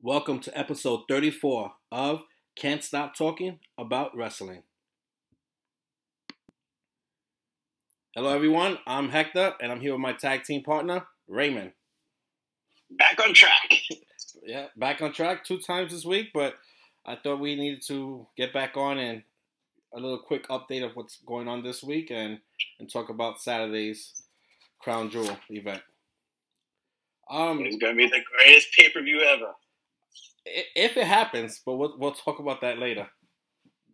Welcome to episode 34 of Can't Stop Talking About Wrestling. Hello, everyone. I'm Hector, and I'm here with my tag team partner, Raymond. Back on track. Yeah, back on track two times this week, but I thought we needed to get back on and a little quick update of what's going on this week and, and talk about Saturday's Crown Jewel event. Um, it's going to be the greatest pay per view ever if it happens, but we'll we'll talk about that later.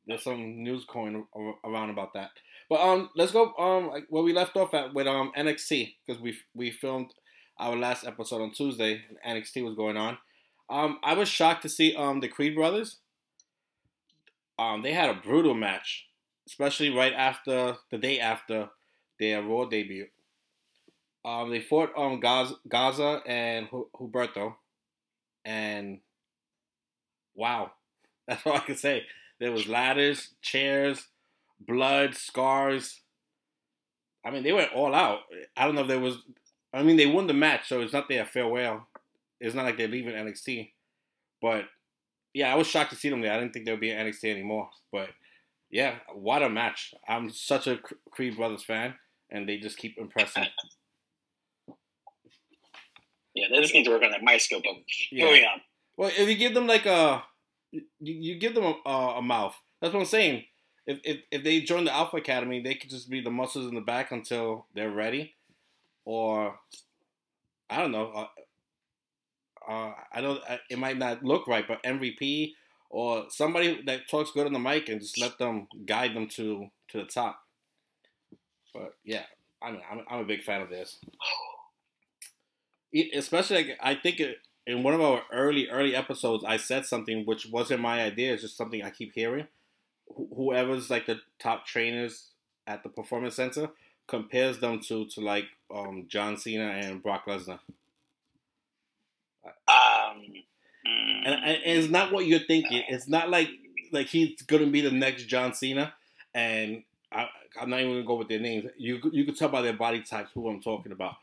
There's some news going around about that. But um, let's go um where we left off at with um NXT because we we filmed our last episode on Tuesday. and NXT was going on. Um, I was shocked to see um the Creed brothers. Um, they had a brutal match, especially right after the day after their Raw debut. Um, they fought um Garza, Garza and Humberto, and wow. That's all I can say. There was ladders, chairs, blood, scars. I mean, they went all out. I don't know if there was. I mean, they won the match, so it's not their farewell. It's not like they're leaving NXT. But yeah, I was shocked to see them there. I didn't think they would be in NXT anymore. But yeah, what a match! I'm such a Creed Brothers fan, and they just keep impressing. Yeah, they just need to work on that mic skill, but yeah. going on. Well, if you give them like a, you, you give them a, a, mouth. That's what I'm saying. If, if if they join the Alpha Academy, they could just be the muscles in the back until they're ready, or I don't know. Uh, uh, I don't. It might not look right, but MVP or somebody that talks good on the mic and just let them guide them to to the top. But yeah, I mean, I'm, I'm a big fan of this. Especially, like, I think it, in one of our early early episodes, I said something which wasn't my idea. It's just something I keep hearing. Wh- whoever's like the top trainers at the performance center compares them to to like um, John Cena and Brock Lesnar. Um, and, and, it's not what you're thinking. It's not like like he's gonna be the next John Cena, and I I, am not even gonna go with their names. You you could tell by their body types who I'm talking about.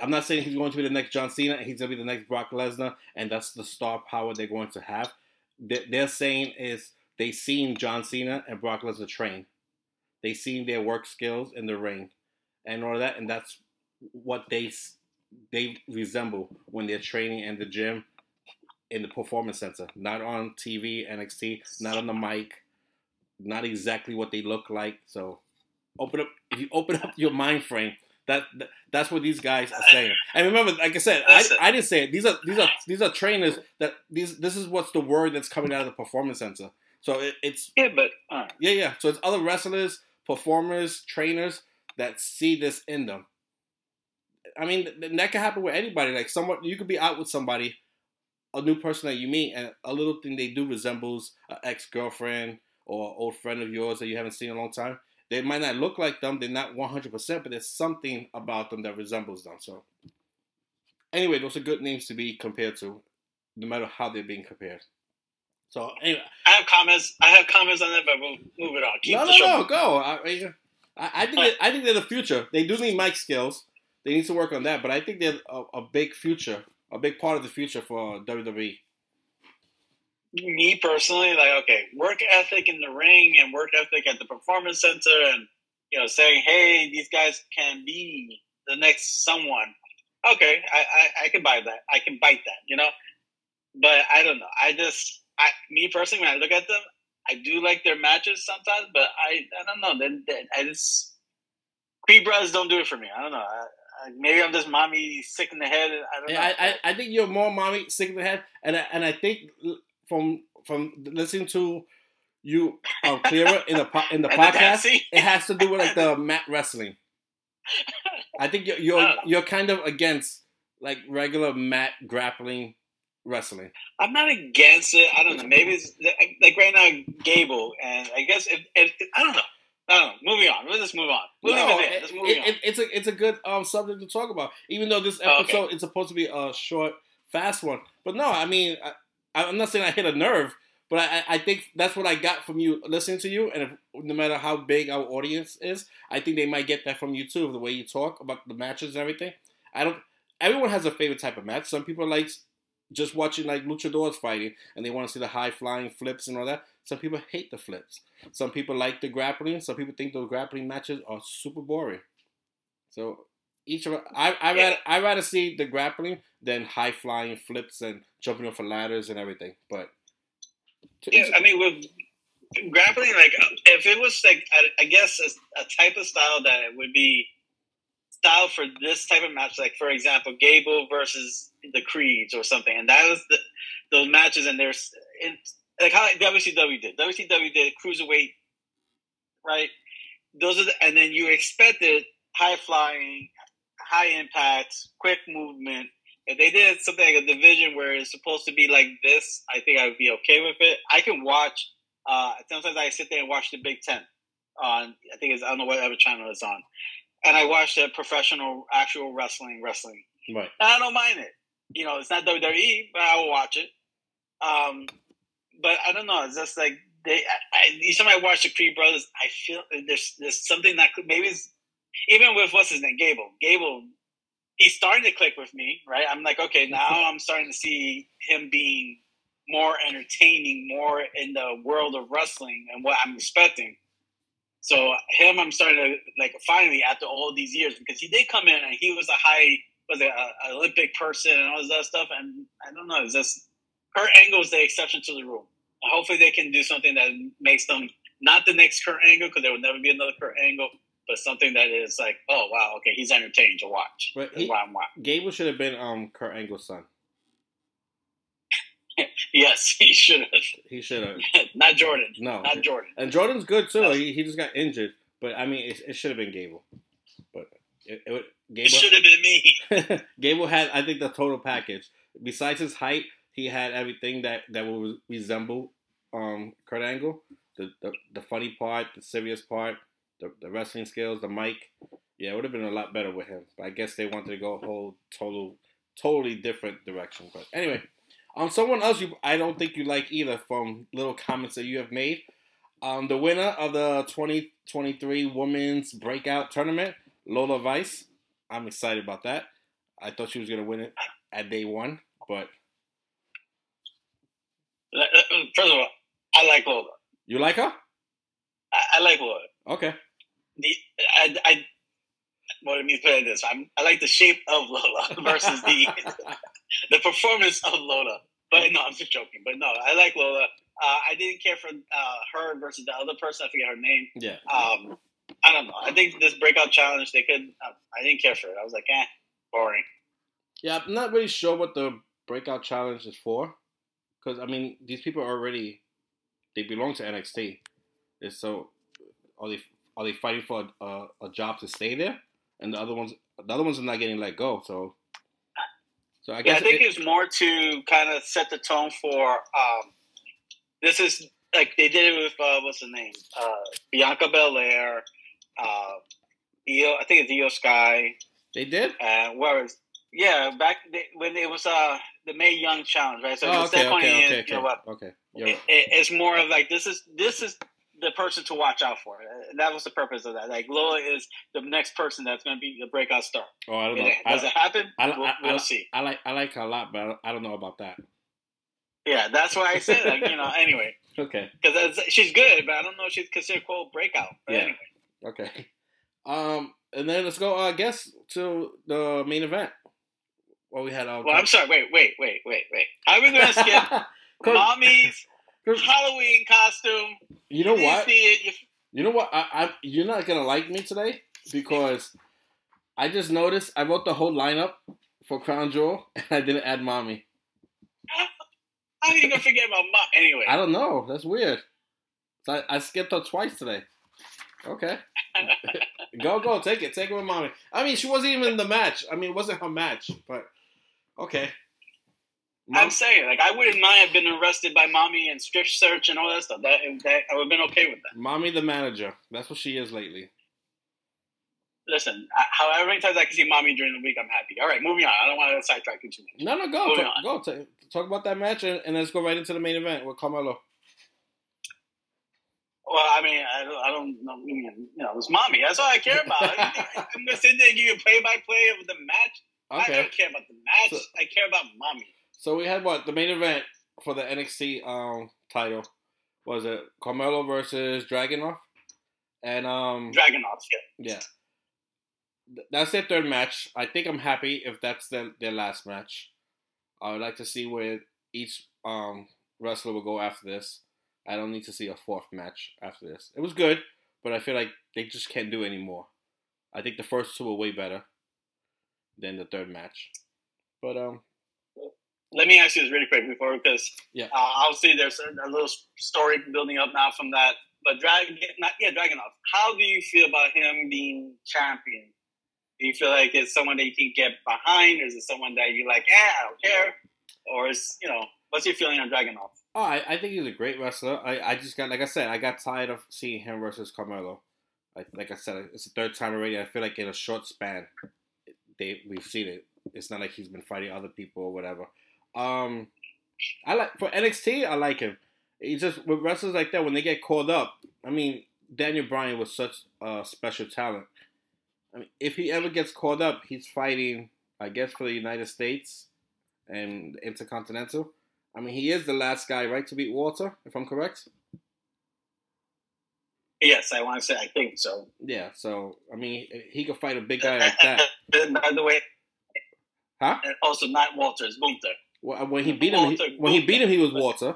I'm not saying he's going to be the next John Cena. He's going to be the next Brock Lesnar, and that's the star power they're going to have. They're saying is they seen John Cena and Brock Lesnar train. They seen their work skills in the ring, and all that, and that's what they they resemble when they're training in the gym, in the performance center, not on TV, NXT, not on the mic, not exactly what they look like. So, open up if you open up your mind frame that, that, that's what these guys are saying. And remember, like I said, I, I didn't say it. These are these are these are trainers that these this is what's the word that's coming out of the performance center. So it, it's yeah, but uh. yeah, yeah. So it's other wrestlers, performers, trainers that see this in them. I mean, that can happen with anybody. Like someone, you could be out with somebody, a new person that you meet, and a little thing they do resembles an ex girlfriend or old friend of yours that you haven't seen in a long time they might not look like them. They're not 100%, but there's something about them that resembles them. So, anyway, those are good names to be compared to, no matter how they're being compared. So, anyway. I have comments. I have comments on that, but we'll move it on. Keep no, no, show. no, go. I, I, I think that, I think they're the future. They do need mic skills. They need to work on that, but I think they're a, a big future, a big part of the future for WWE me personally, like, okay, work ethic in the ring and work ethic at the performance center, and you know, saying, hey, these guys can be the next someone. Okay, I, I, I can buy that. I can bite that, you know. But I don't know. I just, I, me personally, when I look at them, I do like their matches sometimes, but I, I don't know. Then I just Creed Brothers don't do it for me. I don't know. I, maybe I'm just mommy sick in the head. I don't yeah, know. I, I, I think you're more mommy sick in the head, and I, and I think from from listening to you uh, clearer in the in the podcast, it has to do with like the mat wrestling. I think you're you're, uh, you're kind of against like regular mat grappling wrestling. I'm not against it. I don't know. Maybe it's like right now, Gable, and I guess if, if I don't know. I don't know. Moving on. Let's just move on. We'll no, it, it, it, it's a it's a good um, subject to talk about. Even though this episode oh, okay. is supposed to be a short, fast one, but no, I mean, I'm not saying I hit a nerve, but I, I think that's what I got from you listening to you. And if, no matter how big our audience is, I think they might get that from you too, the way you talk about the matches and everything. I don't. Everyone has a favorite type of match. Some people like just watching like luchadors fighting and they want to see the high flying flips and all that. Some people hate the flips. Some people like the grappling. Some people think those grappling matches are super boring. So each of I I rather I rather see the grappling than high flying flips and jumping off of ladders and everything. But yeah, I mean with grappling, like uh, if it was like I, I guess a, a type of style that would be style for this type of match, like for example, Gable versus the Creeds or something, and that was the those matches, and there's like how WCW did. WCW did cruiserweight, right? Those are the, and then you expected high flying, high impact, quick movement. If they did something like a division where it's supposed to be like this, I think I would be okay with it. I can watch. Uh, sometimes I sit there and watch the Big Ten on. I think it's I don't know whatever channel it's on, and I watch the professional actual wrestling wrestling. Right. And I don't mind it. You know, it's not WWE, but I will watch it. Um, but I don't know. It's just like they. I, each time I watch the Creed Brothers, I feel there's there's something that could maybe it's, even with what's his name, Gable. Gable, he's starting to click with me, right? I'm like, okay, now I'm starting to see him being more entertaining, more in the world of wrestling and what I'm expecting. So him, I'm starting to like finally after all these years because he did come in and he was a high was an uh, Olympic person and all that stuff. And I don't know, it's just Kurt Angle is the exception to the rule. Hopefully, they can do something that makes them not the next Kurt Angle because there will never be another Kurt Angle, but something that is like, oh wow, okay, he's entertaining to watch. But he, why I'm watching. Gable should have been um Kurt Angle's son. yes, he should have. He should have. not Jordan. No, not Jordan. And Jordan's good too. No. He, he just got injured, but I mean, it, it should have been Gable. But it, it, Gable, it should have been me. Gable had, I think, the total package. Besides his height, he had everything that that will resemble um, Kurt Angle. The, the the funny part, the serious part, the, the wrestling skills, the mic. Yeah, it would have been a lot better with him. But I guess they wanted to go a whole total, totally different direction. But anyway, um, someone else you I don't think you like either from little comments that you have made. Um, the winner of the 2023 Women's Breakout Tournament, Lola Vice. I'm excited about that. I thought she was gonna win it at day one, but First of all, I like Lola. You like her? I, I like Lola. Okay. The, I, I well, let me put it this: I'm, I like the shape of Lola versus the the performance of Lola. But no, I'm just joking. But no, I like Lola. Uh, I didn't care for uh, her versus the other person. I forget her name. Yeah. Um, I don't know. I think this breakout challenge they could. Uh, I didn't care for it. I was like, eh, boring. Yeah, I'm not really sure what the breakout challenge is for because I mean these people are already they belong to NXT. And so are they are they fighting for a, a, a, job to stay there? And the other ones the other ones are not getting let go. So so I guess yeah, I think it, it's more to kind of set the tone for um, this is like they did it with uh, what's the name uh, Bianca Belair, uh, Io, I think it's Iyo Sky. They did. And where is yeah back when it was uh the Mae Young challenge, right? So oh, okay, okay, okay, in, okay, you know what? Okay. It, it, it's more of like this is this is the person to watch out for. That was the purpose of that. Like Lola is the next person that's going to be the breakout star. Oh, I don't know. does I, it happen? I, we'll, we'll see. I like I like her a lot, but I don't know about that. Yeah, that's why I said like you know. Anyway. Okay. Because she's good, but I don't know if she's considered quote breakout. But yeah. Anyway. Okay. Um, and then let's go. Uh, I guess to the main event. Well, we had all. Well, I'm sorry. Wait, wait, wait, wait, wait. How are we going to skip mommy's Halloween costume? You know what? You, you know what? I, I, you're not gonna like me today because I just noticed I wrote the whole lineup for Crown Jewel and I didn't add mommy. How are you gonna forget about mom anyway? I don't know. That's weird. So I, I skipped her twice today. Okay. go, go, take it. Take it with mommy. I mean, she wasn't even in the match. I mean, it wasn't her match, but Okay. Mom- I'm saying, like, I wouldn't mind have been arrested by mommy and strip search and all that stuff. That, that I would have been okay with that. Mommy, the manager. That's what she is lately. Listen, however many times I can see mommy during the week, I'm happy. All right, moving on. I don't want to sidetrack you too much. No, no, go, talk, go. T- talk about that match, and, and, let's go right into the main event with Carmelo. Well, I mean, I don't, I don't know. You know, it's mommy. That's all I care about. I'm gonna sit there and give you a play-by-play of the match Okay. I don't care about the match. So, I care about mommy. So we had what the main event for the NXT um title was it Carmelo versus Dragunov, and um Dragunov, yeah. yeah. That's their third match. I think I'm happy if that's their, their last match. I would like to see where each um, wrestler will go after this. I don't need to see a fourth match after this. It was good, but I feel like they just can't do any more. I think the first two were way better than the third match. But um, Let me ask you this really quick before, because Yeah. uh, obviously there's a, a little story building up now from that. But Dragon, not yeah, Dragunov. How do you feel about him being champion? Do you feel like it's someone that you can get behind, or is it someone that you're like? Yeah, I don't care. Or is you know, what's your feeling on Dragunov? oh, I, I think he's a great wrestler. I, I just got like I said, I got tired of seeing him versus Carmelo. I, like I said, it's the third time already. I feel like in a short span, they we've seen it. It's not like he's been fighting other people or whatever. Um, I like for NXT. I like him. He just with wrestlers like that when they get called up. I mean, Daniel Bryan was such a special talent. I mean, if he ever gets called up, he's fighting, I guess, for the United States and Intercontinental. I mean, he is the last guy, right, to beat Walter, if I'm correct. Yes, I want to say I think so. Yeah. So I mean, he could fight a big guy like that, By the way, huh? and also not Walter, it's Gunther. Well, When he beat him, he, when he beat him, he was Walter.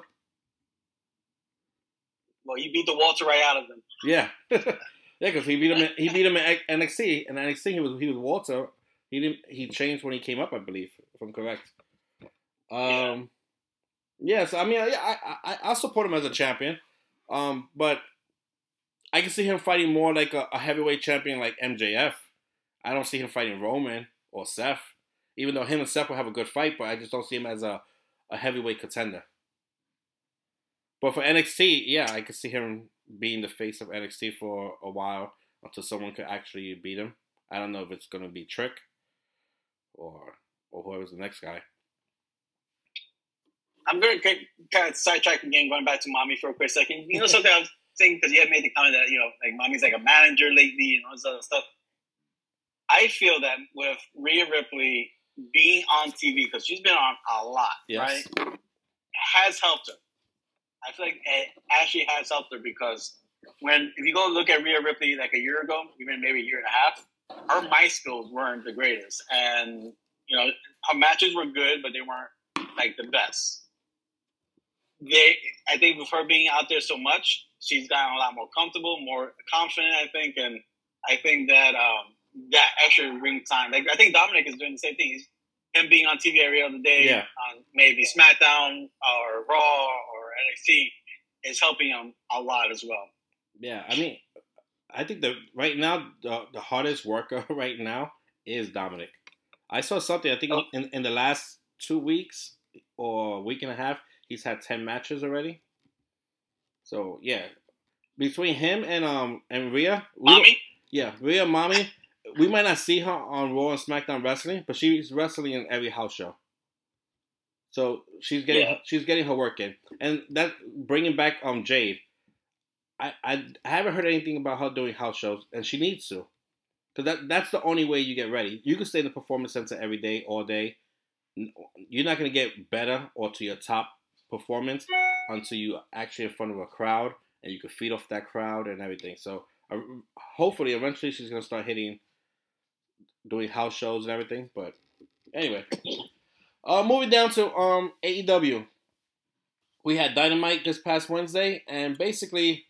Well, you beat the Walter right out of him. Yeah, yeah, because he beat him. He beat him in NXT, and NXT he was he was Walter. He didn't. He changed when he came up, I believe, if I'm correct. Um, yeah. So I mean, yeah, I I I support him as a champion. Um, but I can see him fighting more like a, a heavyweight champion like MJF. I don't see him fighting Roman or Seth, even though him and Seth will have a good fight. But I just don't see him as a a heavyweight contender. But for NXT, yeah, I could see him being the face of NXT for a while until someone could actually beat him. I don't know if it's gonna be Trick or or whoever's the next guy. I'm going to kind of sidetrack again, going back to mommy for a quick second. You know something I was saying because you had made the comment that you know like mommy's like a manager lately and all this other stuff. I feel that with Rhea Ripley being on TV because she's been on a lot, Yes. right, has helped her. I feel like it actually has helped her because when if you go look at Rhea Ripley like a year ago, even maybe a year and a half, her mic skills weren't the greatest, and you know her matches were good, but they weren't like the best. They, I think, with her being out there so much, she's gotten a lot more comfortable, more confident. I think, and I think that um, that extra ring time, like I think Dominic is doing the same thing. He's him being on TV every other day, Yeah. on maybe SmackDown or Raw or NXT, is helping him a lot as well. Yeah, I mean, I think the right now the the hardest worker right now is Dominic. I saw something. I think Oh. in in the last two weeks or week and a half, he's had ten matches already. So yeah, between him and um and Rhea, don't- Mommy, yeah, Rhea Mommy, we might not see her on Raw and SmackDown wrestling, but she's wrestling in every house show. So she's getting Yeah. she's getting her work in, and that bringing back um Jade. I, I I haven't heard anything about her doing house shows, and she needs to, because that that's the only way you get ready. You can stay in the performance center every day, all day. You're not gonna get better or to your top performance until you actually in front of a crowd and you can feed off that crowd and everything. So uh, hopefully, eventually, she's gonna start hitting, doing house shows and everything. But anyway, uh, moving down to um AEW. We had Dynamite this past Wednesday, and basically,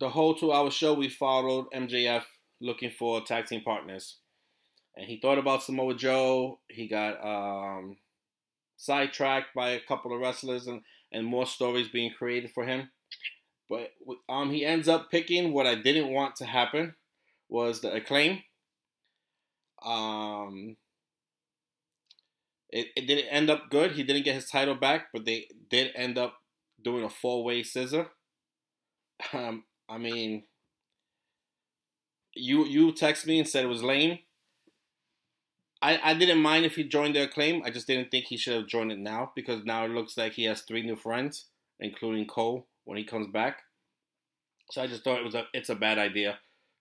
the, whole two-hour show we followed MJF looking for tag team partners, and he thought about Samoa Joe. He got um sidetracked by a couple of wrestlers and and more stories being created for him. But um, he ends up picking what I didn't want to happen was the acclaim. Um, it, it didn't end up good. He didn't get his title back, but they did end up doing a four way scissor. Um, I mean, you you text me and said it was lame. I, I didn't mind if he joined the acclaim. I just didn't think he should have joined it now because now it looks like he has three new friends, including Cole when he comes back. So I just thought it was a it's a bad idea.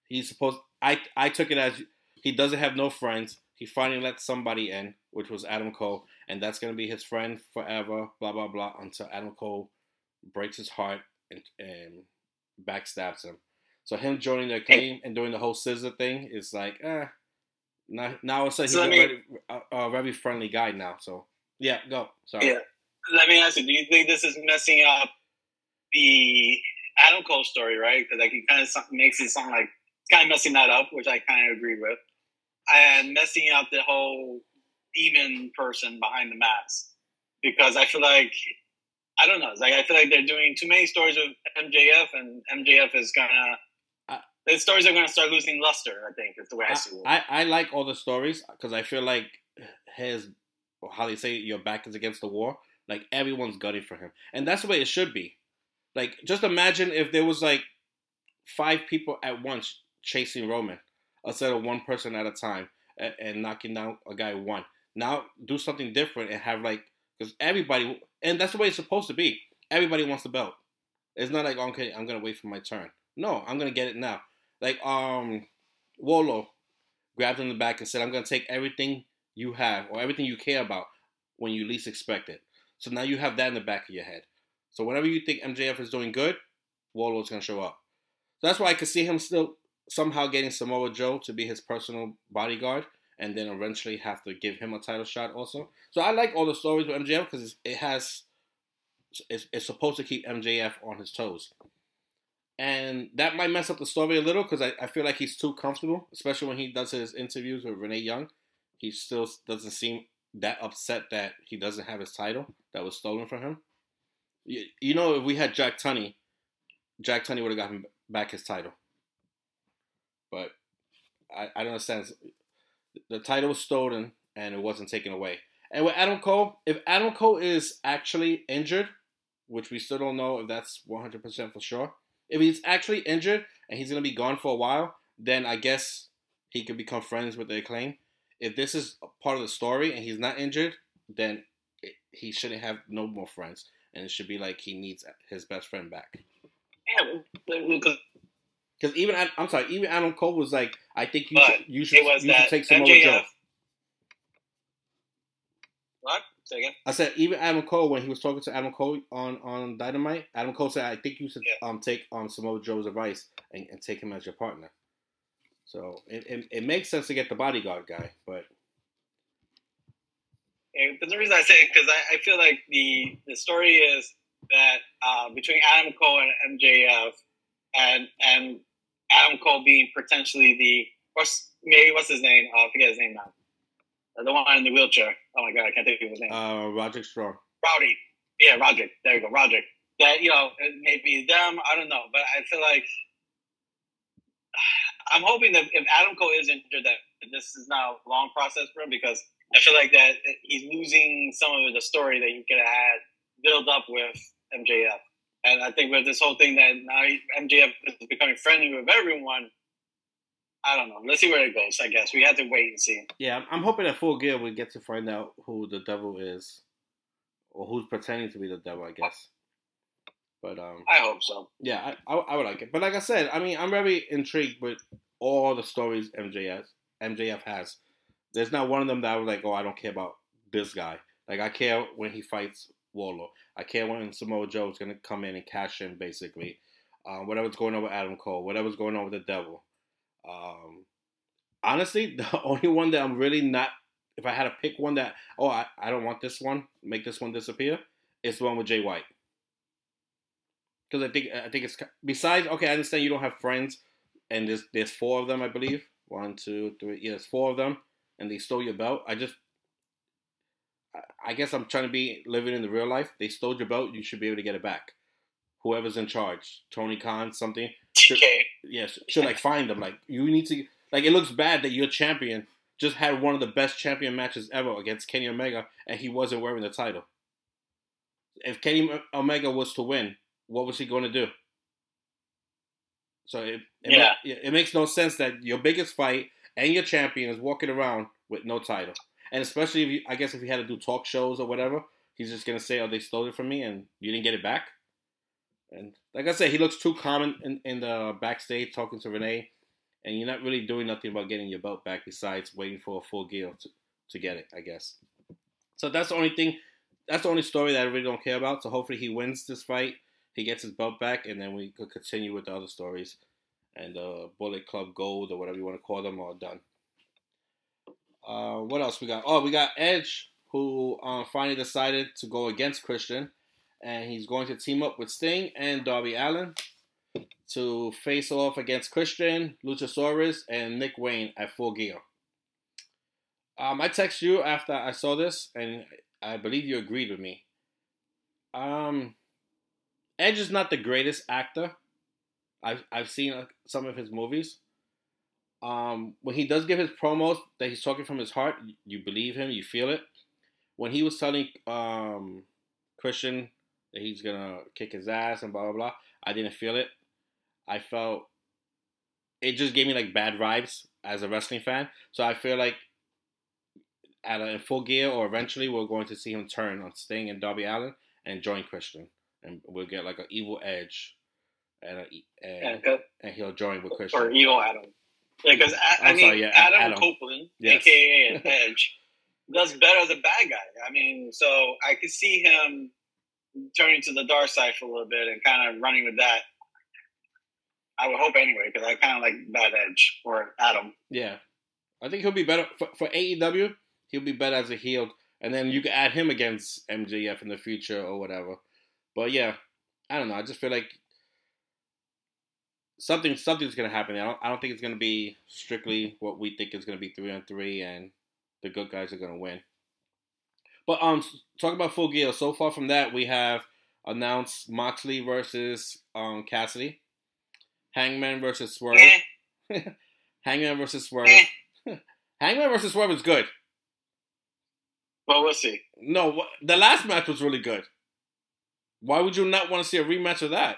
He's supposed I I took it as he doesn't have no friends. He finally let somebody in, which was Adam Cole, and that's gonna be his friend forever. Blah blah blah until Adam Cole breaks his heart and, and backstabs him. So him joining the game and doing the whole scissor thing is like, eh. Now, now it's like So he's let a, very, a, a very friendly guy now. So yeah, go. Sorry. Yeah. Let me ask you: Do you think this is messing up the Adam Cole story, right? Because like it kind of makes it sound like kind of messing that up, which I kind of agree with, and messing up the whole demon person behind the mask. Because I feel like I don't know, like I feel like they're doing too many stories with MJF, and MJF is gonna. I- the stories are going to start losing luster. I think is the way I, see it. I, I like all the stories because I feel like his how they say your back is against the wall. Like everyone's gunning for him, and that's the way it should be. Like just imagine if there was like five people at once chasing Roman instead of one person at a time and, and knocking down a guy one. Now do something different and have like because everybody and that's the way it's supposed to be. Everybody wants the belt. It's not like okay, I'm gonna wait for my turn. No, I'm gonna get it now. Like um, Wardlow grabbed him in the back and said, "I'm gonna take everything you have or everything you care about when you least expect it." So now you have that in the back of your head. So whenever you think MJF is doing good, Wardlow's gonna show up. So that's why I could see him still somehow getting Samoa Joe to be his personal bodyguard, and then eventually have to give him a title shot also. So I like all the stories with MJF because it has it's, it's supposed to keep MJF on his toes. And that might mess up the story a little because I, I feel like he's too comfortable, especially when he does his interviews with Renee Young. He still doesn't seem that upset that he doesn't have his title that was stolen from him. You, you know, if we had Jack Tunney, Jack Tunney would have gotten back his title. But I, I don't understand. The title was stolen and it wasn't taken away. And with Adam Cole, if Adam Cole is actually injured, which we still don't know if that's 100% for sure, if he's actually injured and he's going to be gone for a while, then I guess he could become friends with the acclaim. If this is part of the story and he's not injured, then it, he shouldn't have no more friends. And it should be like he needs his best friend back. yeah, because Because even Ad- I'm sorry, even Adam Cole was like, I think you should you should, you should take Samoa MJF. Joe. What? Say again. I said even Adam Cole when he was talking to Adam Cole on on Dynamite, Adam Cole said, I think you should um take um Samoa Joe's advice and, and take him as your partner. So it, it it makes sense to get the bodyguard guy, but And the reason I say it because I, I feel like the the story is that uh, between Adam Cole and MJF, and and Adam Cole being potentially the what's maybe what's his name? Uh, I forget his name now. Uh, The one in the wheelchair. Oh my god, I can't think of his name. uh Roger Strong. Rowdy. Yeah, Roderick. There you go, Roderick. That you know, it may be them. I don't know, but I feel like I'm hoping that if Adam Cole is injured, that this is not a long process for him because I feel like that he's losing some of the story that he could have had built up with MJF. And I think with this whole thing that now MJF is becoming friendly with everyone, I don't know. Let's see where it goes. I guess we have to wait and see. Yeah, I'm- hoping at Full Gear we get to find out who the devil is, or who's pretending to be the devil. I guess. But um, I hope so. yeah, I, I I would like it. But like I said, I mean, I'm very intrigued with all the stories MJF MJF has. There's not one of them that I was like, oh, I don't care about this guy. Like I care when he fights Wardlow. I care when Samoa Joe is gonna come in and cash in, basically. Um, whatever's going on with Adam Cole, whatever's going on with the Devil. Um, honestly, the only one that I'm really not. If I had to pick one that, oh, I, I don't want this one, make this one disappear, is the one with Jay White. Because I think I think it's besides okay. I understand you don't have friends, and there's there's four of them, I believe. One, two, three. Yeah, there's four of them, and they stole your belt. I just, I- guess I'm trying to be living in the real life. They stole your belt. You should be able to get it back. Whoever's in charge, Tony Khan, something. Should, Okay. yes, should like find them. Like you need to. Like it looks bad that your champion just had one of the best champion matches ever against Kenny Omega, and he wasn't wearing the title. If Kenny Omega was to win, what was he going to do? So it it, Yeah. ma- it makes no sense that your biggest fight and your champion is walking around with no title, and especially if you, I guess if he had to do talk shows or whatever, he's just gonna say, "Oh, they stole it from me, and you didn't get it back." And like I said, he looks too common in, in the backstage talking to Renee, and you're not really doing nothing about getting your belt back besides waiting for a full gear to, to get it, I guess. So that's the only thing. That's the only story that I really don't care about. So hopefully he wins this fight, he gets his belt back, and then we could continue with the other stories. And uh, Bullet Club Gold or whatever you want to call them are done. Uh, what else we got? Oh, we got Edge, who uh, finally decided to go against Christian, and he's going to team up with Sting and Darby Allin to face off against Christian, Luchasaurus, and Nick Wayne at Full Gear. Um, I text you after I saw this, and I believe you agreed with me. Um, Edge is not the greatest actor. I've I've seen some of his movies. Um, when he does give his promos that he's talking from his heart, you believe him, you feel it. When he was telling um, Christian that he's gonna kick his ass and blah blah blah, I didn't feel it. I felt it just gave me like bad vibes as a wrestling fan. So I feel like at a full gear or eventually we're going to see him turn on Sting and Darby Allin and join Christian, and we'll get like an evil Edge, and a, and, Yeah, and he'll join with Christian. or evil Adam. Yeah, because I, I mean, sorry, yeah, Adam, Adam. Copeland, Yes. aka Edge, does better as a bad guy. I mean, so I could see him turning to the dark side for a little bit and kind of running with that. I would hope anyway, because I kind of like Bad Edge or Adam. Yeah, I think he'll be better for, for AEW. He'll be better as a heel, and then you can add him against MJF in the future or whatever. But yeah, I don't know. I just feel like something something's gonna happen. I don't I don't think it's gonna be strictly what we think is gonna be three on three, and the good guys are gonna win. But um, talk about Full Gear. So far from that, we have announced Moxley versus um Cassidy, Hangman versus Swerve, Hangman versus Swerve. Hangman versus Swerve is good. but we'll see. No, the last match was really good. Why would you not want to see a rematch of that?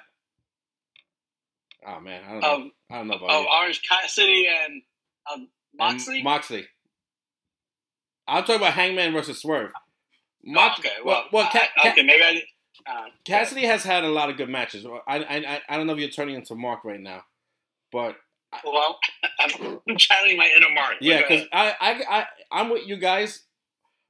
Oh man, I don't know. Um, I don't know about oh, you. Orange Cassidy and um, And Moxley. Moxley. I'm talking about Hangman versus Swerve. Oh, okay, well, well, Ca- I- Ca- okay, maybe I. Uh, Cassidy has had a lot of good matches. I, I, I, I don't know if you're turning into Mark right now, but Well, I'm channeling my inner Mark. Yeah, because. I, I, I, I'm with you guys.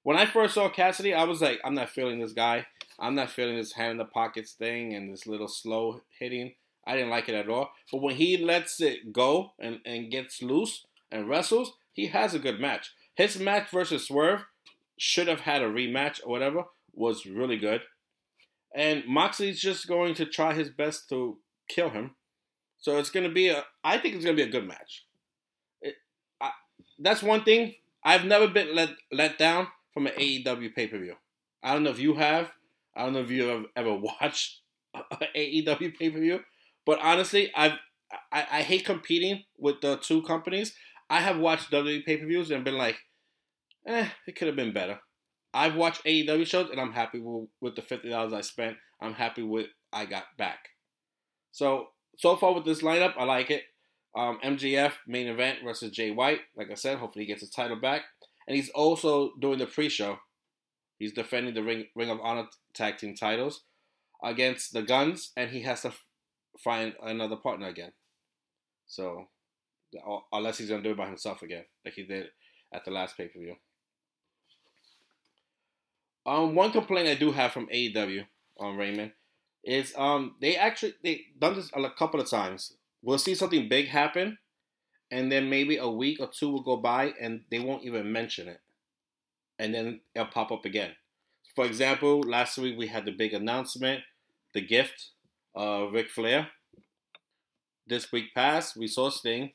When I first saw Cassidy, I was like, I'm not feeling this guy. I'm not feeling this hand in the pockets thing and this little slow hitting. I didn't like it at all. But when he lets it go and, and gets loose and wrestles, he has a good match. His match versus Swerve should have had a rematch or whatever, was really good. And Moxley's just going to try his best to kill him. So it's going to be a, I think it's going to be a good match. That's one thing. I've never been let let down from an AEW pay per view. I don't know if you have. I don't know if you have ever watched an AEW pay per view. But honestly, I've I, I hate competing with the two companies. I have watched WWE pay per views and been like, eh, it could have been better. I've watched AEW shows and I'm happy with, the fifty dollars I spent. I'm happy with I got back. So so far with this lineup, I like it. Um, MJF main event versus Jay White. Like I said, hopefully he gets his title back. And he's also doing the pre-show. He's defending the Ring Ring of Honor tag team titles against the Guns, and he has to find another partner again. So, unless he's gonna do it by himself again, like he did at the last pay per view. Um, one complaint I do have from AEW on Raymond is um they actually they done this a couple of times. We'll see something big happen, and then maybe a week or two will go by and they won't even mention it, and then it'll pop up again. For example, last week we had the big announcement, the gift of Ric Flair. This week past, we saw Sting.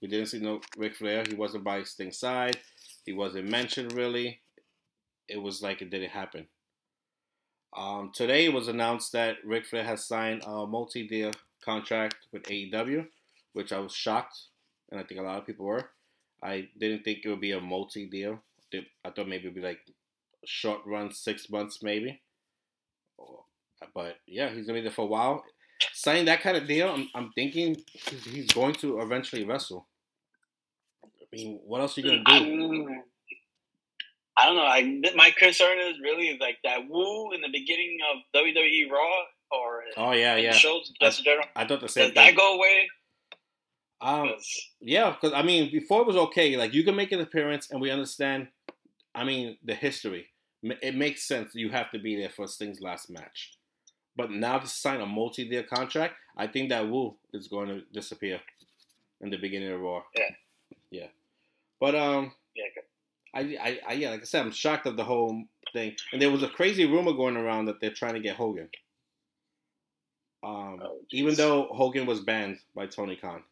We didn't see no Ric Flair. He wasn't by Sting's side. He wasn't mentioned really. It was like it didn't happen. Um, today it was announced that Ric Flair has signed a multi-deal contract with AEW, which I was shocked, and I think a lot of people were. I didn't think it would be a multi-deal. I thought maybe it'd be like a short run, six months maybe. But yeah, he's gonna be there for a while. Signing that kind of deal, I'm, I'm thinking he's going to eventually wrestle. I mean, what else are you gonna do? I'm- I don't know. I, my concern is really like that woo in the beginning of WWE Raw or Oh yeah, yeah. shows in general. I thought the same Does that go away? Um, 'Cause- Yeah, because I mean, before it was okay. Like you can make an appearance, and we understand. I mean, the history. it makes sense. You have to be there for Sting's last match. But now to sign a multi-year contract, I think that Wu is going to disappear in the beginning of Raw. Yeah. Yeah. But um. Yeah. I, I, I, yeah, like I said, I'm shocked of the whole thing. And there was a crazy rumor going around that they're trying to get Hogan. Um, Oh, even though Hogan was banned by Tony Khan.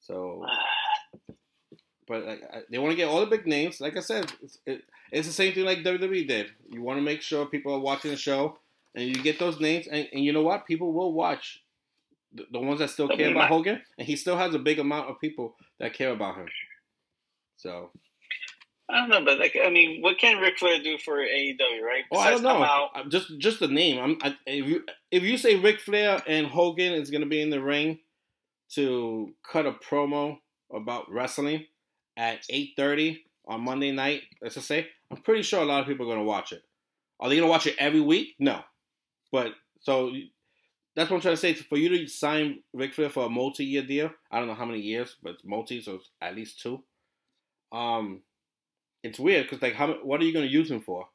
So, but like, they want to get all the big names. Like I said, it's, it, it's the same thing like WWE did. You want to make sure people are watching the show, and you get those names, and, and you know what? People will watch the, the ones that still care about. Hogan, and he still has a big amount of people that care about him. So, I don't know, but like, I mean, what can Ric Flair do for AEW, right? oh, I don't know. just just the name. I'm I, if you if you say Ric Flair and Hogan is going to be in the ring to cut a promo about wrestling at 8:30 on Monday night, let's just say, I'm pretty sure a lot of people are going to watch it. Are they going to watch it every week? No. But so that's what I'm trying to say. For you to sign Ric Flair for a multi-year deal, I don't know how many years, but it's multi, so it's at least two. Um, it's weird because like, how what are you going to use him for?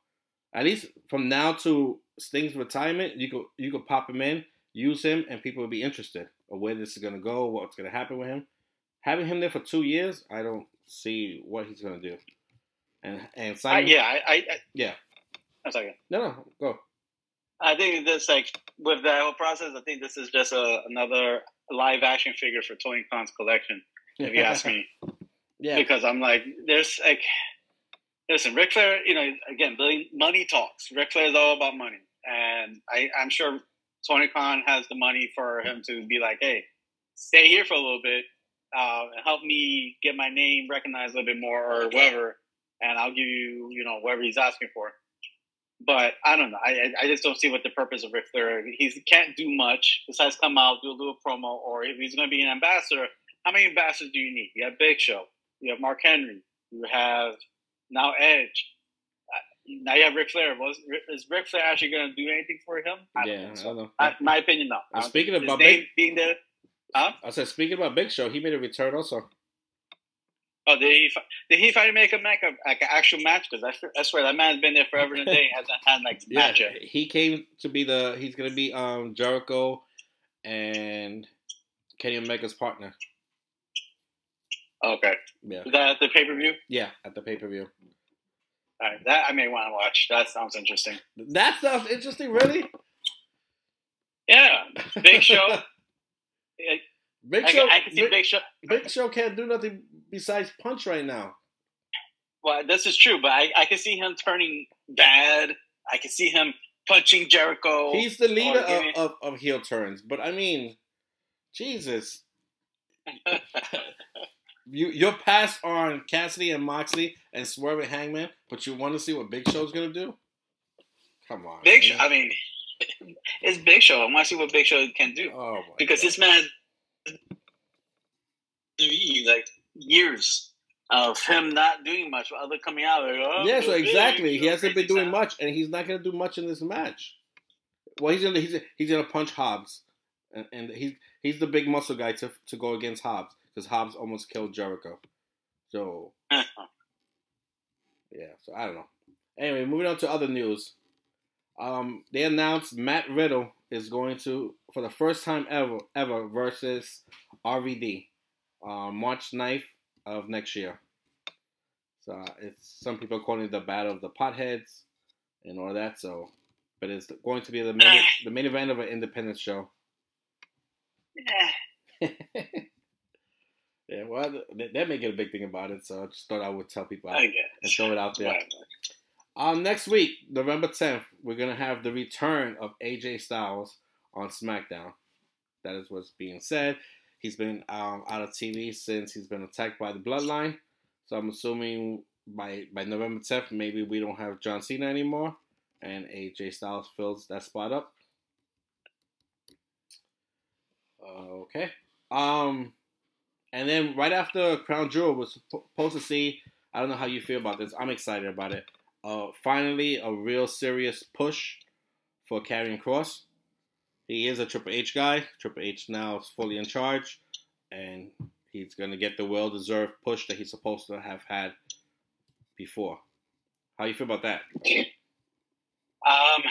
At least from now to Sting's retirement, you could you could pop him in, use him, and people will be interested of where this is going to go, what's going to happen with him. Having him there for two years, I don't see what he's going to do. And and I, signing, yeah, I, I, I yeah. I'm sorry. No, no, go. I think this like with that whole process. I think this is just a, another live action figure for Tony Khan's collection, if you ask me. yeah, Because I'm like, there's like, listen, Ric Flair. You know, again, money talks. Ric Flair is all about money, and I, I'm sure Tony Khan has the money for him to be like, hey, stay here for a little bit, uh, and help me get my name recognized a little bit more or whatever, and I'll give you, you know, whatever he's asking for. But I don't know. I I- just don't see what the purpose of Ric Flair. He can't do much besides come out, do a little promo, or if he's going to be an ambassador, how many ambassadors do you need? You have Big Show, you have Mark Henry, you have now Edge. Uh, Now you have Ric Flair. Was is Ric Flair actually going to do anything for him? I yeah. so. don't know. I, my opinion, no. I And don't speaking about Big- being there. Huh? I said, speaking about Big Show, he made a return also. Oh, did he? Did he finally make a match, like an actual match? Because I, swear- I swear that man's been there forever and a day. hasn't had like Yeah, match yet. he came to be the. He's gonna be um Jericho and Kenny Omega's partner. Okay, Yeah, is that at the pay per view? yeah, at the pay per view. All right, that I may want to watch. That sounds interesting. That sounds interesting, really. Yeah, Big Show. Big I, Show. I can see Big, Big Show. Big Show can't do nothing besides punch right now. Well, this is true, but I, I can see him turning bad. I can see him punching Jericho. He's the leader of, of, of heel turns, but I mean, Jesus. you you're past on Cassidy and Moxley and Swerve and Hangman, but you want to see what Big Show's gonna do? Come on, Big. Show. I mean, it's Big Show. I want to see what Big Show can do Oh my because God. this man, like years of him not doing much, other coming out. Like, oh, Yeah, so exactly. He hasn't been doing much, and he's not gonna do much in this match. Well, he's gonna he's he's gonna punch Hobbs, and, and he's he's the big muscle guy to to go against Hobbs because Hobbs almost killed Jericho. So yeah, so I don't know. Anyway, moving on to other news. Um, they announced Matt Riddle is going to, for the first time ever, ever versus RVD, uh, March 9th of next year. So uh, it's some people are calling it the battle of the potheads and all that. So, but it's going to be the main, the main event of an independent show. Yeah. Yeah, well, they- they're making a big thing about it, so I just thought I would tell people I and throw it out there. Um, next week, November 10th, we're going to have the return of AJ Styles on SmackDown. That is what's being said. He's been um, out of TV since he's been attacked by the Bloodline. So I'm assuming by, by November 10th, maybe we don't have John Cena anymore. And AJ Styles fills that spot up. Okay. Um, and then right after Crown Jewel was supposed to see, I don't know how you feel about this. I'm excited about it. Uh, finally, a real serious push for Karrion Kross. He is a Triple H guy. Triple H now is fully in charge, and he's gonna get the well-deserved push that he's supposed to have had before. How you feel about that? Um,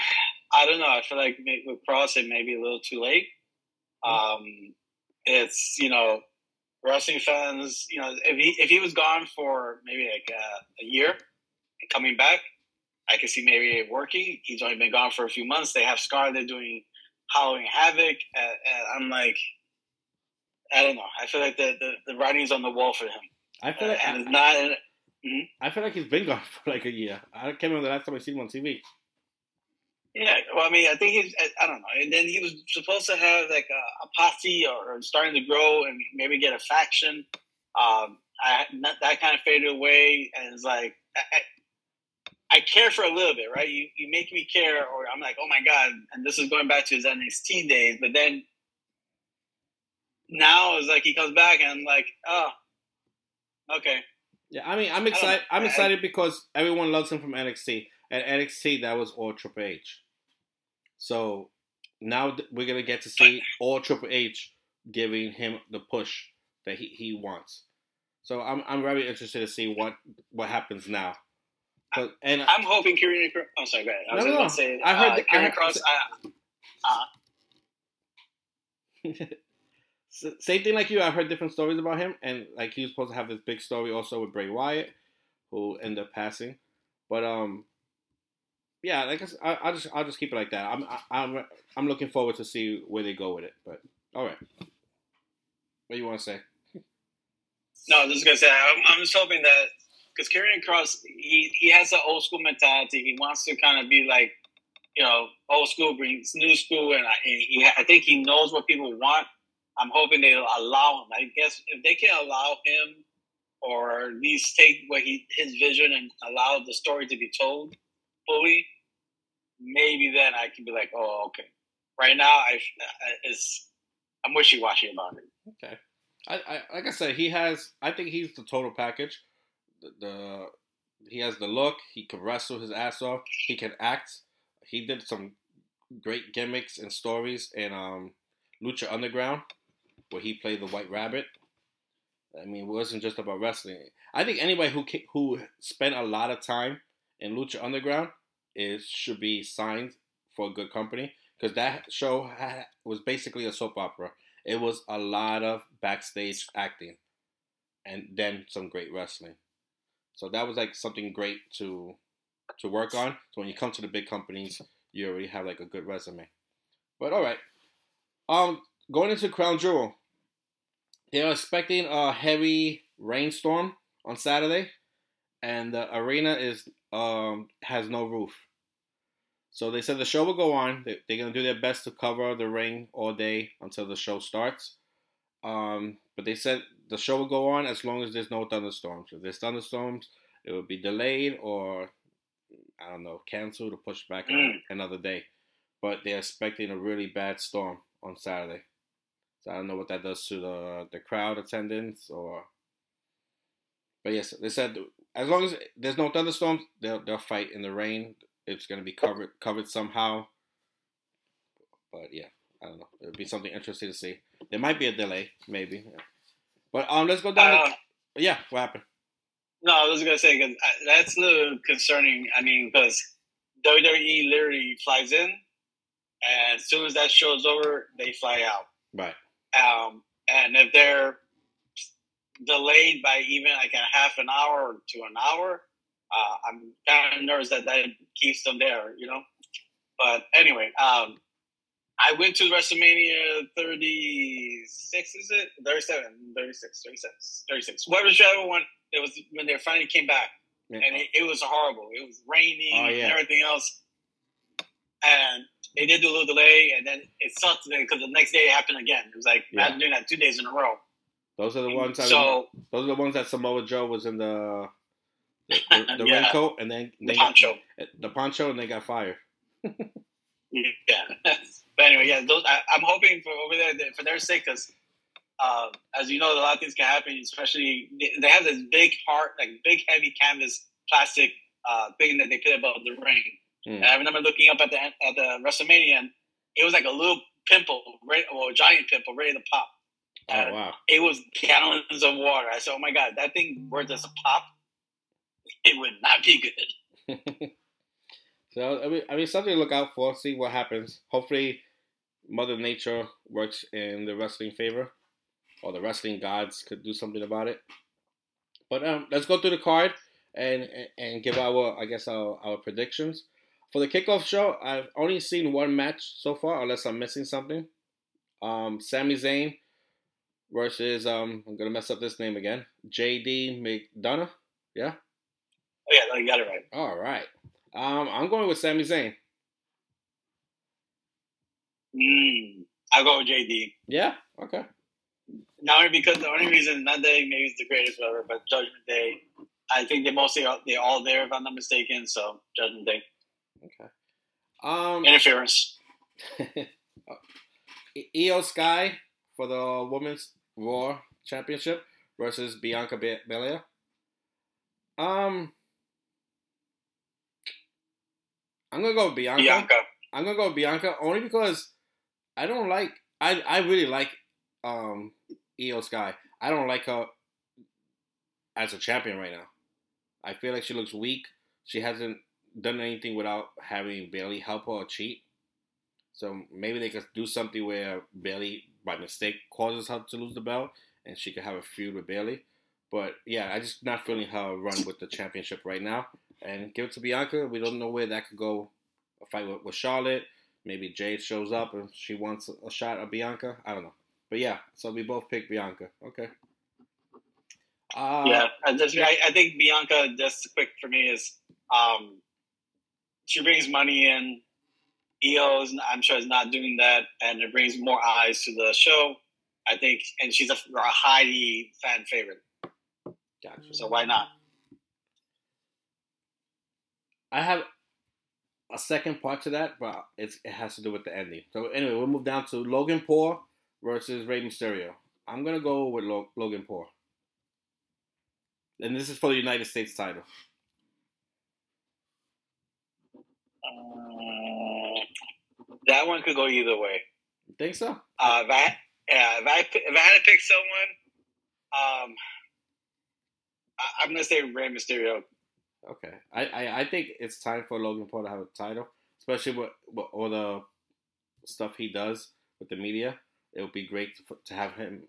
I don't know. I feel like with Kross, it may be a little too late. Um, it's you know, wrestling fans. You know, if he if he was gone for maybe like a, a year and coming back, I could see maybe it working. He's only been gone for a few months. They have Scar. They're doing Halloween Havoc, and, and I'm like, I don't know. I feel like the, the, the writing's on the wall for him. I feel like and it's not. mm-hmm. I feel like he's been gone for like a year. I can't remember the last time I seen him on TV. Yeah, well, I mean, I think he's, I don't know. And then he was supposed to have like a, a posse or, or, starting to grow and maybe get a faction. Um, I, that kind of faded away. And it's like, I, care for a little bit, right? You, you make me care, or I'm like, oh my God. And this is going back to his NXT days. But then now it's like he comes back and I'm like, oh, okay. Yeah, I mean, I'm excited. I'm excited because everyone loves him from NXT. At NXT, that was all Triple H. So now we're gonna get to see all Triple H giving him the push that he, he wants. So I'm I'm very interested to see what what happens now. But, and I'm hoping Karrion. I'm sorry, go ahead. I was no, no, to say. I heard uh, I heard, Kross. Uh, uh. Same thing like you. I've heard different stories about him, and like he was supposed to have this big story also with Bray Wyatt, who ended up passing. But um, yeah, like I, I'll just I'll just keep it like that. I'm I'm I'm looking forward to see where they go with it. But all right, what do you want to say? No, I was just gonna say I'm, I'm just hoping that because Karrion Kross he he has an old school mentality. He wants to kind of be like you know old school brings new school, and I, he, I think he knows what people want. I'm hoping they'll allow him. I guess if they can allow him, or at least take what he his vision and allow the story to be told fully, maybe then I can be like, oh, okay. Right now, I is I'm wishy washy about it. Okay, I, I like I said, he has. I think he's the total package. The, the he has the look. He can wrestle his ass off. He can act. He did some great gimmicks and stories in um, Lucha Underground, where he played the White Rabbit. I mean, it wasn't just about wrestling. I think anybody who who spent a lot of time in Lucha Underground is should be signed for a good company because that show had, was basically a soap opera. It was a lot of backstage acting, and then some great wrestling. So that was like something great to to work on. So when you come to the big companies, you already have like a good resume. But all right, um, going into Crown Jewel, they are expecting a heavy rainstorm on Saturday, and the arena is um, has no roof. So they said the show will go on. They, are going to do their best to cover the ring all day until the show starts. Um, but they said the show will go on as long as there's no thunderstorms. If there's thunderstorms, it will be delayed or, I don't know, canceled or pushed back mm. another day. But they're expecting a really bad storm on Saturday. So I don't know what that does to the the crowd attendance or. But yes, they said as long as there's no thunderstorms, they'll they'll fight in the rain. It's going to be covered covered somehow. But yeah, I don't know. It'll be something interesting to see. There might be a delay, maybe. But um, let's go down. Uh, to, yeah, what happened? No, I was gonna say because that's a little concerning. I mean, because WWE literally flies in, and as soon as that show's over, they fly out. Right. Um, and if they're delayed by even like a half an hour to an hour, uh, I'm kind of nervous that that keeps them there, you know. But anyway, um, I went to WrestleMania 36, is it? 37, 36, 36, 36. Whatever one, it was when they finally came back. Yeah. And it, it, was horrible. It was raining oh, yeah. and everything else. And they did do a little delay, and then it sucked because the next day it happened again. It was like, yeah. imagine doing that two days in a row. Those are the ones. That so those are the ones that Samoa Joe was in the the, the yeah. raincoat, and then the poncho, got, the poncho, and they got fired. yeah, but anyway, yeah, those I, am hoping for over there for their sake, because uh, as you know, a lot of things can happen. Especially they have this big heart, like big heavy canvas plastic uh, thing that they put above the ring. Mm. And I remember looking up at the at the WrestleMania, and it was like a little pimple, right, or a giant pimple, ready to pop. Oh wow! It was gallons of water. I said, "Oh my god, that thing were just a pop, it would not be good." so I mean, I mean, something to look out for. See what happens. Hopefully, Mother Nature works in the wrestling favor, or the wrestling gods could do something about it. But um, let's go through the card and and give our I guess our, our predictions for the kickoff show. I've only seen one match so far, unless I'm missing something. Um, Sami Zayn versus um, I'm gonna mess up this name again. JD McDonagh. Yeah. Oh yeah, no, you got it right. All right. Um, I'm going with Sami Zayn. Mm, I'll go with JD. Yeah. Okay. Not only because the only reason, not that maybe it's the greatest ever, but Judgment Day. I think they mostly are, they're all there if I'm not mistaken. So Judgment Day. Okay. Um. Interference. Iyo Sky for the women's Raw Championship versus Bianca Belair. Um, I'm gonna go with Bianca. Bianca. I'm gonna go with Bianca only because I don't like. I I really like um Iyo Sky. I don't like her as a champion right now. I feel like she looks weak. She hasn't done anything without having Bayley help her or cheat. So maybe they could do something where Bayley, by mistake, causes her to lose the belt, and she could have a feud with Bayley. But yeah, I just not feeling her run with the championship right now. And give it to Bianca. We don't know where that could go. A fight with, with Charlotte. Maybe Jade shows up and she wants a shot at Bianca. I don't know. But yeah, so we both pick Bianca. Okay. Uh, yeah, I, just, I, I, think Bianca. Just quick for me is um, she brings money in. Iyo's, I'm sure, is not doing that, and it brings more eyes to the show. I think, and she's a, a highly fan favorite. Gotcha. So why not? I have a second part to that, but it's it has to do with the ending. So anyway, we'll move down to Logan Paul versus Rey Mysterio. I'm gonna go with Logan Paul, and this is for the United States title. Uh, that one could go either way. You think so? Uh, if I, yeah, if I if I had to pick someone, um, I, am gonna say Rey Mysterio. Okay, I, I, I think it's time for Logan Paul to have a title, especially with, with all the stuff he does with the media. It would be great to, to have him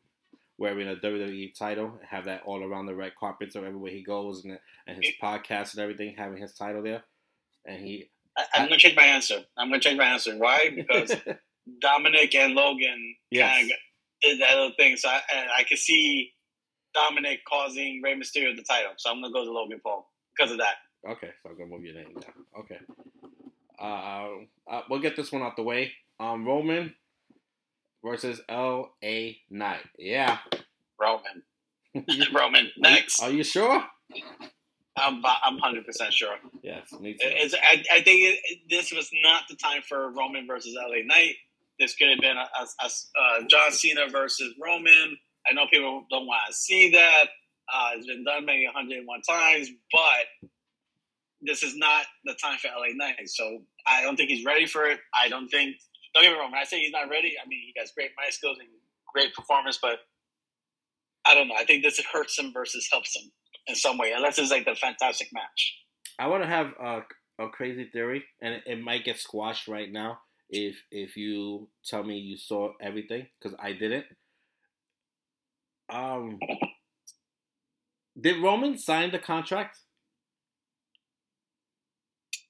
wearing a WWE title, have that all around the red carpets or everywhere he goes, and and his podcast and everything, having his title there. And he, I, am gonna change my answer. I'm gonna change my answer. Why? Because Dominik and Logan yes. kind of is that other thing. So I, I can see Dominik causing Rey Mysterio the title. So I'm gonna go to Logan Paul because of that. Okay, so I'm gonna move your name down. Okay, uh, uh, we'll get this one out the way. Um, Roman versus L.A. Knight. Yeah, Roman. Roman next. Are you, are you sure? I'm I'm hundred percent sure. Yes, me too. It's, I, I think it, this was not the time for Roman versus LA Knight. This could have been a, a, a uh, John Cena versus Roman I know people don't want to see that. Uh, it's been done maybe 101 times, but this is not the time for LA Knight. So I don't think he's ready for it. I don't think. Don't get me wrong. When I say he's not ready, I mean he has great mic skills and great performance, but I don't know. I think this hurts him versus helps him in some way, unless it's like the fantastic match. I want to have a, a crazy theory, and it, it might get squashed right now if if you tell me you saw everything because I didn't. Um, did Roman sign the contract?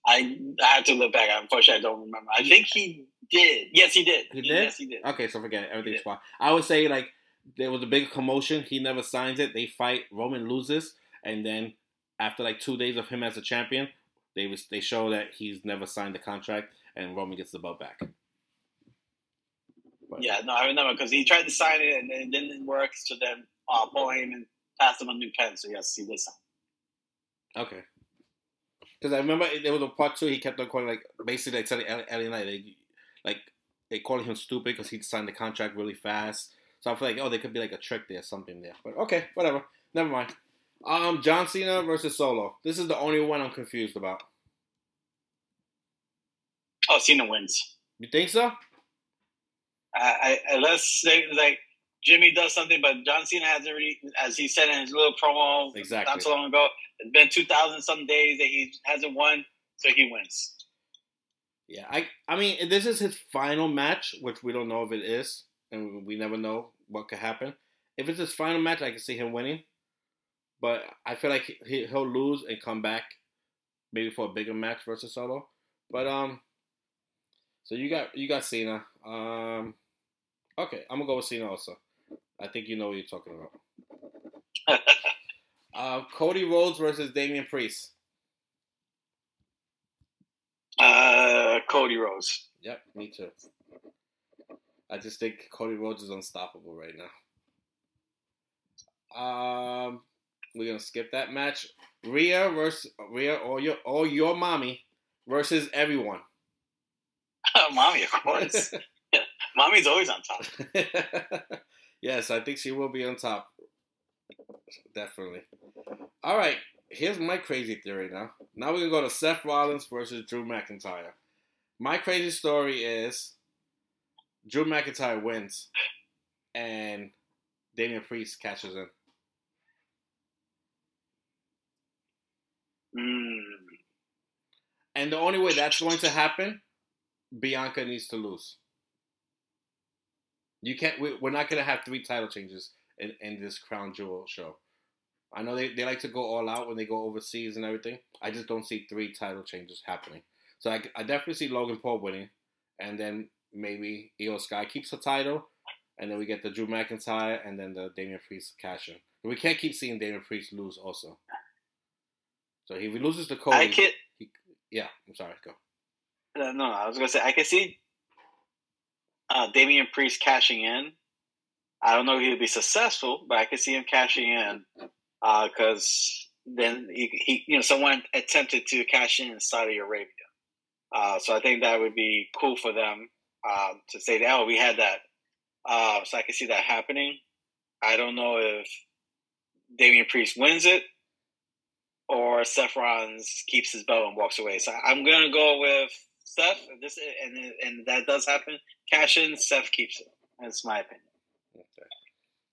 I, I have to look back. Unfortunately, I don't remember. I think he did. Yes, he did. He did. Yes, he did. Okay, so forget it. Everything's fine. I would say like there was a big commotion. He never signs it. They fight. Roman loses, and then after like two days of him as a champion, they was they show that he's never signed the contract, and Roman gets the belt back. But, yeah, no, I remember because he tried to sign it and it didn't work. So then uh, Paul Heyman passed him a new pen. So yes, he did sign. Okay. Because I remember there was a part two. He kept on calling like basically like telling LA Knight they, like they calling him stupid because he signed the contract really fast. So I feel like oh there could be like a trick there, something there. But okay, whatever. Never mind. Um, John Cena versus Solo. This is the only one I'm confused about. Oh, Cena wins. You think so? I, I unless they like Jimmy does something, but John Cena has already, as he said in his little promo Exactly. not so long ago, it's been two thousand some days that he hasn't won, so he wins. Yeah, I I mean this is his final match, which we don't know if it is, and we never know what could happen. If it's his final match, I can see him winning, but I feel like he, he'll lose and come back, maybe for a bigger match versus Solo. But um, so you got you got Cena. Um, okay, I'm gonna go with Cena also. I think you know what you're talking about. uh, Cody Rhodes versus Damian Priest. Uh, Cody Rhodes. Yep, me too. I just think Cody Rhodes is unstoppable right now. Um, we're gonna skip that match. Rhea versus Rhea or your or your mommy versus everyone. Mommy, of course. Mommy's always on top. Yes, I think she will be on top. Definitely. All right, here's my crazy theory now. Now we're gonna go to Seth Rollins versus Drew McIntyre. My crazy story is Drew McIntyre wins and Damian Priest catches him. Mm. And the only way that's going to happen, Bianca needs to lose. You can't. We, we're not going to have three title changes in, in this Crown Jewel show. I know they, they like to go all out when they go overseas and everything. I just don't see three title changes happening. So I, I definitely see Logan Paul winning, and then maybe Iyo Sky keeps the title, and then we get the Drew McIntyre, and then the Damian Priest cash in. We can't keep seeing Damian Priest lose also. So if he loses the Cody, I can yeah, I'm sorry, go. uh, no, I was gonna say I can see uh, Damian Priest cashing in. I don't know if he'll be successful, but I can see him cashing in because then he, he, you know, someone attempted to cash in in Saudi Arabia. Uh, so I think that would be cool for them uh, to say that. Oh, we had that. Uh, so I can see that happening. I don't know if Damian Priest wins it or Seth Rollins keeps his belt and walks away. So I'm gonna go with If this and and that does happen. Cash in, Seth keeps it. That's my opinion. Okay.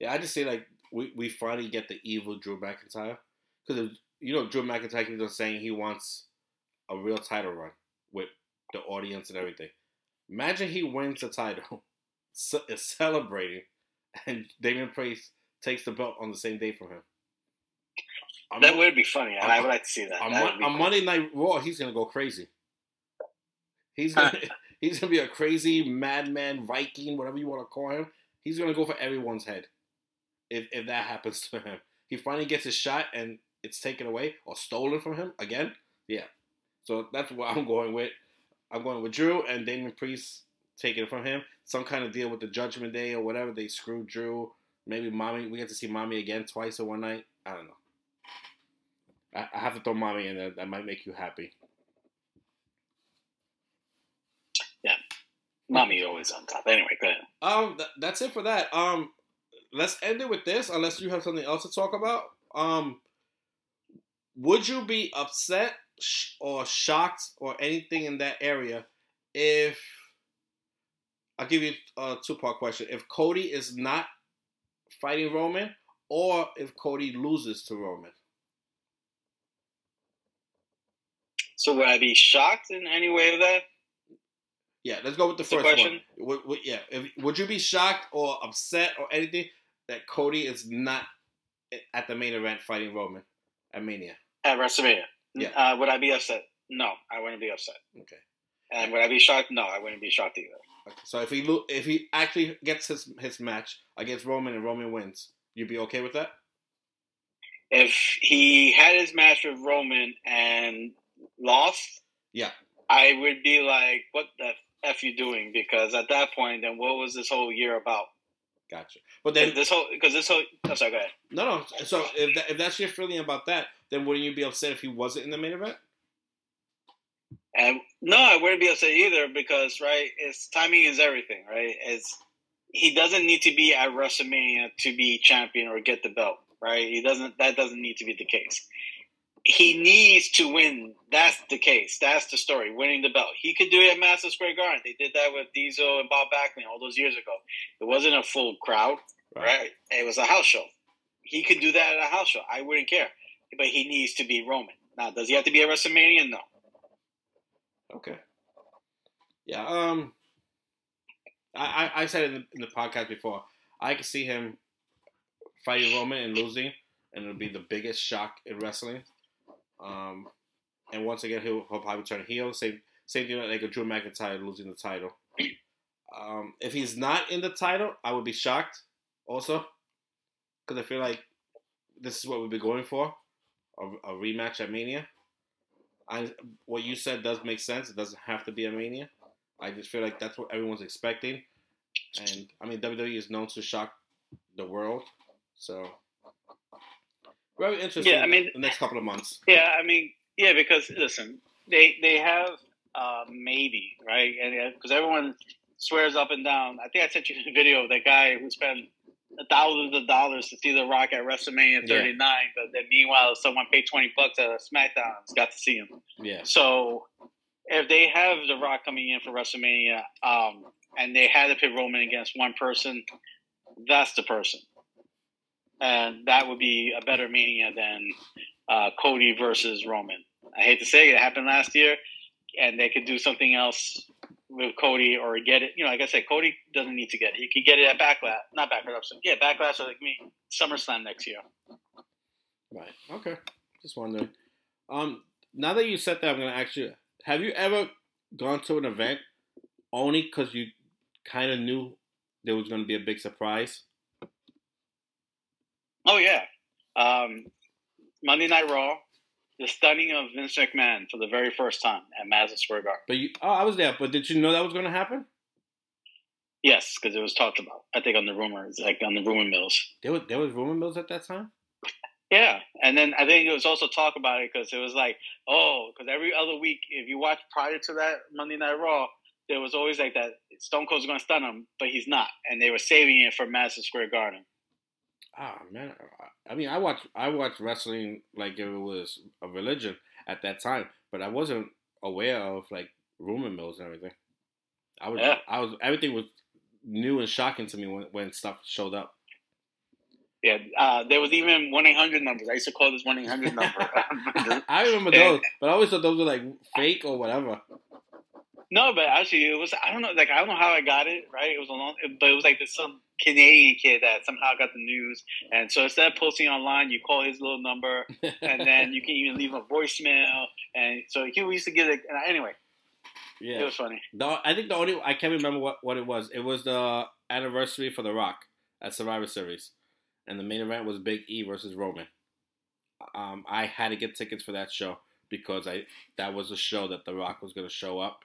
Yeah, I just say like we, we finally get the evil Drew McIntyre because you know Drew McIntyre keeps on saying he wants a real title run with the audience and everything. Imagine he wins the title, is celebrating, and Damian Priest takes the belt on the same day from him. I'm- That would be funny, I'm- I would like to see that. on, That Mon- would be on. Monday Night Raw, he's gonna go crazy. He's gonna he's gonna be a crazy madman Viking, whatever you want to call him. He's gonna go for everyone's head if if that happens to him. He finally gets his shot and it's taken away or stolen from him again. Yeah, so that's what I'm going with. I'm going with Drew and Damian Priest taking it from him. Some kind of deal with the Judgment Day or whatever. They screwed Drew. Maybe mommy. We get to see mommy again twice in one night. I don't know. I, I have to throw mommy in there. That might make you happy. Mommy always on top. Anyway, go ahead. Um, th- that's it for that. Um, let's end it with this. Unless you have something else to talk about. Um, would you be upset sh- or shocked or anything in that area if I'll give you a two part question? If Cody is not fighting Roman, or if Cody loses to Roman? So would I be shocked in any way of that? Yeah, let's go with the first one. Would, would- yeah, if, would you be shocked or upset or anything that Cody is not at the main event fighting Roman at Mania? At WrestleMania, Yeah. Uh, would I be upset? No, I wouldn't be upset. Okay. And would I be shocked? No, I wouldn't be shocked either. okay. So if he lo- if he actually gets his his match against Roman and Roman wins, you'd be okay with that? If he had his match with Roman and lost, Yeah. I would be like, "What the f you doing?" Because at that point, then what was this whole year about? Gotcha. But then this whole because this whole. I'm sorry. Go ahead. no, no. So if that, if that's your feeling about that, then wouldn't you be upset if he wasn't in the main event? And no, I wouldn't be upset either because right, it's timing is everything, right? It's he doesn't need to be at WrestleMania to be champion or get the belt, right? He doesn't. That doesn't need to be the case. He needs to win. That's the case. That's the story. Winning the belt. He could do it at Madison Square Garden. They did that with Diesel and Bob Backlund all those years ago. It wasn't a full crowd, right. right? It was a house show. He could do that at a house show. I wouldn't care, but he needs to be Roman. Now, does he have to be at WrestleMania? No. Okay. Yeah. Um. I I, I said in the, in the podcast before. I could see him fighting Roman and losing, and it'll be the biggest shock in wrestling. Um, and once again, he'll, he'll probably turn heel. Same same thing like a Drew McIntyre losing the title. Um, if he's not in the title, I would be shocked also, because I feel like this is what we've been going for, a, a, rematch at Mania. I what you said does make sense. It doesn't have to be a Mania. I just feel like that's what everyone's expecting, and I mean WWE is known to shock the world, so very interesting. Yeah, I mean the next couple of months. Yeah, I mean, yeah, because listen, they they have uh, maybe right, and because everyone swears up and down. I think I sent you the video of that guy who spent thousands of dollars to see The Rock at WrestleMania 39, yeah. but then meanwhile, someone paid 20 bucks at SmackDown got to see him. Yeah. So if they have The Rock coming in for WrestleMania, um, and they had to pit Roman against one person, that's the person. And that would be a better Mania than uh, Cody versus Roman. I hate to say it, it happened last year, and they could do something else with Cody or get it. You know, like I said, Cody doesn't need to get it. He could get it at Backlash, not Backlash. Yeah, Backlash or like me, SummerSlam next year. Right. Okay. Just wondering. Um, now that you said that, I'm gonna ask you: Have you ever gone to an event only because you kind of knew there was gonna be a big surprise? Oh yeah. Um, Monday Night Raw the stunning of Vince McMahon for the very first time at Madison Square Garden. But you, oh, I was there. But did you know that was going to happen? Yes, because it was talked about. I think on the rumors, like on the rumor mills. There was there was rumor mills at that time. Yeah, and then I think it was also talk about it because it was like, oh, because every other week, if you watch prior to that Monday Night Raw, there was always like that Stone Cold's going to stun him, but he's not, and they were saving it for Madison Square Garden. Ah man, I mean, I watched I watched wrestling like it was a religion at that time, but I wasn't aware of like rumor mills and everything. I was yeah. I was everything was new and shocking to me when when stuff showed up. Yeah, uh, there was even one eight hundred numbers. I used to call this one eight hundred number. I remember those, but I always thought those were like fake or whatever. No, but actually, it was. I don't know. Like I don't know how I got it. Right? It was a long, but it was like this some Canadian kid that somehow got the news, and so instead of posting online, you call his little number, and then you can even leave a voicemail. And so he used to get it. Anyway, yeah, it was funny. The, I think the only I can't remember what what it was. It was the anniversary for The Rock at Survivor Series, and the main event was Big E versus Roman. Um, I had to get tickets for that show because I that was a show that The Rock was going to show up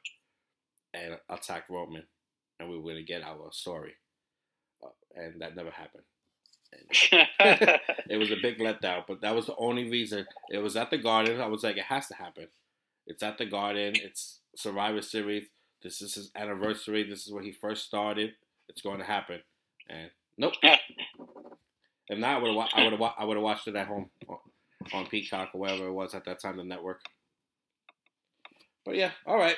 and attack Roman, and we were going to get our story, uh, and that never happened. it was a big letdown, but that was the only reason. It was at the Garden. I was like, it has to happen. It's at the Garden. It's Survivor Series. This is his anniversary. This is where he first started. It's going to happen. And nope. if not, I would have. I would have. I would have watched it at home on Peacock or wherever it was at that time, the network. But yeah, all right.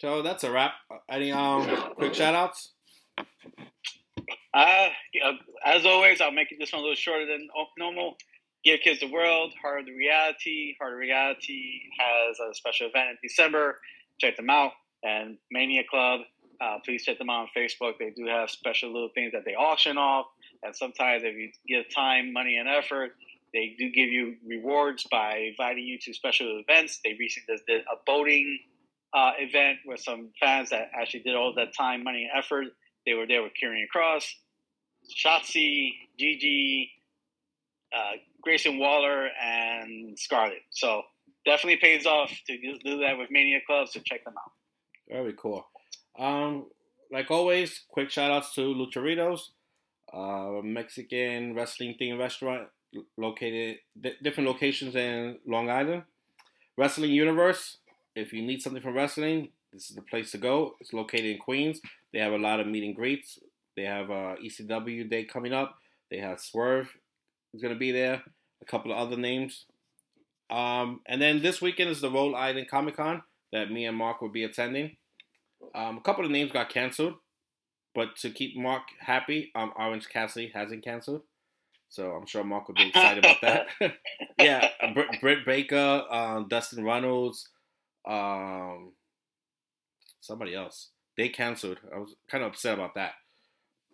So that's a wrap. Any um quick shout outs? Uh, as always, I'll make this one a little shorter than normal. Give Kids the World, Heart of the Reality. Heart of Reality has a special event in December. Check them out. And Mania Club, uh, please check them out on Facebook. They do have special little things that they auction off. And sometimes, if you give time, money, and effort, they do give you rewards by inviting you to special events. They recently did a boating uh, event with some fans that actually did all that time, money, and effort. They were there with Karrion Kross, Shotzi, Gigi, uh, Grayson Waller, and Scarlett. So definitely pays off to do that with Mania Clubs. So check them out. Very cool. Um, like always, quick shout outs to Lucharitos, uh, Mexican wrestling themed restaurant located different locations in Long Island. Wrestling Universe, if you need something from wrestling, this is the place to go. It's located in Queens. They have a lot of meet and greets. They have uh, ECW Day coming up. They have Swerve is going to be there. A couple of other names. Um, and then this weekend is the Rhode Island Comic Con that me and Mark will be attending. Um, a couple of names got canceled. but to keep Mark happy, um, Orange Cassidy hasn't canceled. So I'm sure Mark would be excited about that. yeah, uh, Britt, Baker, um, Dustin Runnels, um, somebody else. They canceled. I was kind of upset about that.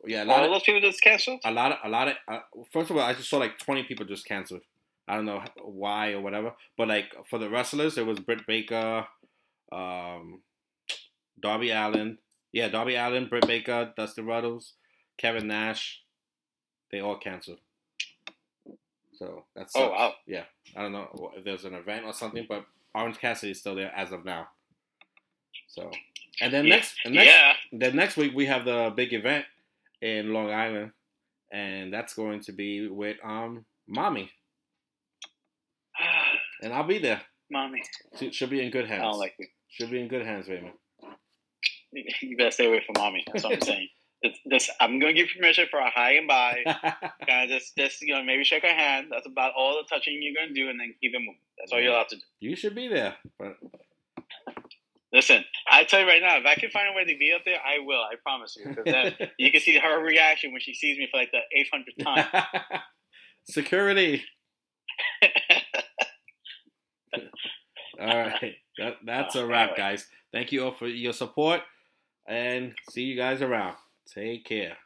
Yeah, a lot of those people just canceled. a lot of a lot of. Uh, first of all, I just saw like 20 people just canceled. I don't know why or whatever, but like for the wrestlers, it was Britt Baker, um, Darby Allin. Yeah, Darby Allin, Britt Baker, Dustin Runnels, Kevin Nash. They all canceled. So that's Oh wow. yeah. I don't know if there's an event or something, but Orange Cassidy is still there as of now. So, and then next, and next, Yeah. then next week we have the big event in Long Island, and that's going to be with um mommy, and I'll be there. Mommy, She- She'll be in good hands. I don't like you. She'll be in good hands, Raymond. You better stay away from mommy. That's what I'm saying. This, this, I'm gonna give permission for a hi and bye. Kind of just, just you know, maybe shake her hand. That's about all the touching you're gonna do, and then keep it moving. That's all you're allowed to do. you should be there. But Listen, I tell you right now, if I can find a way to be up there, I will. I promise you. Then you can see her reaction when she sees me for like the 800th time. security. All right, that, that's a wrap, guys. Thank you all for your support, and see you guys around. Take care.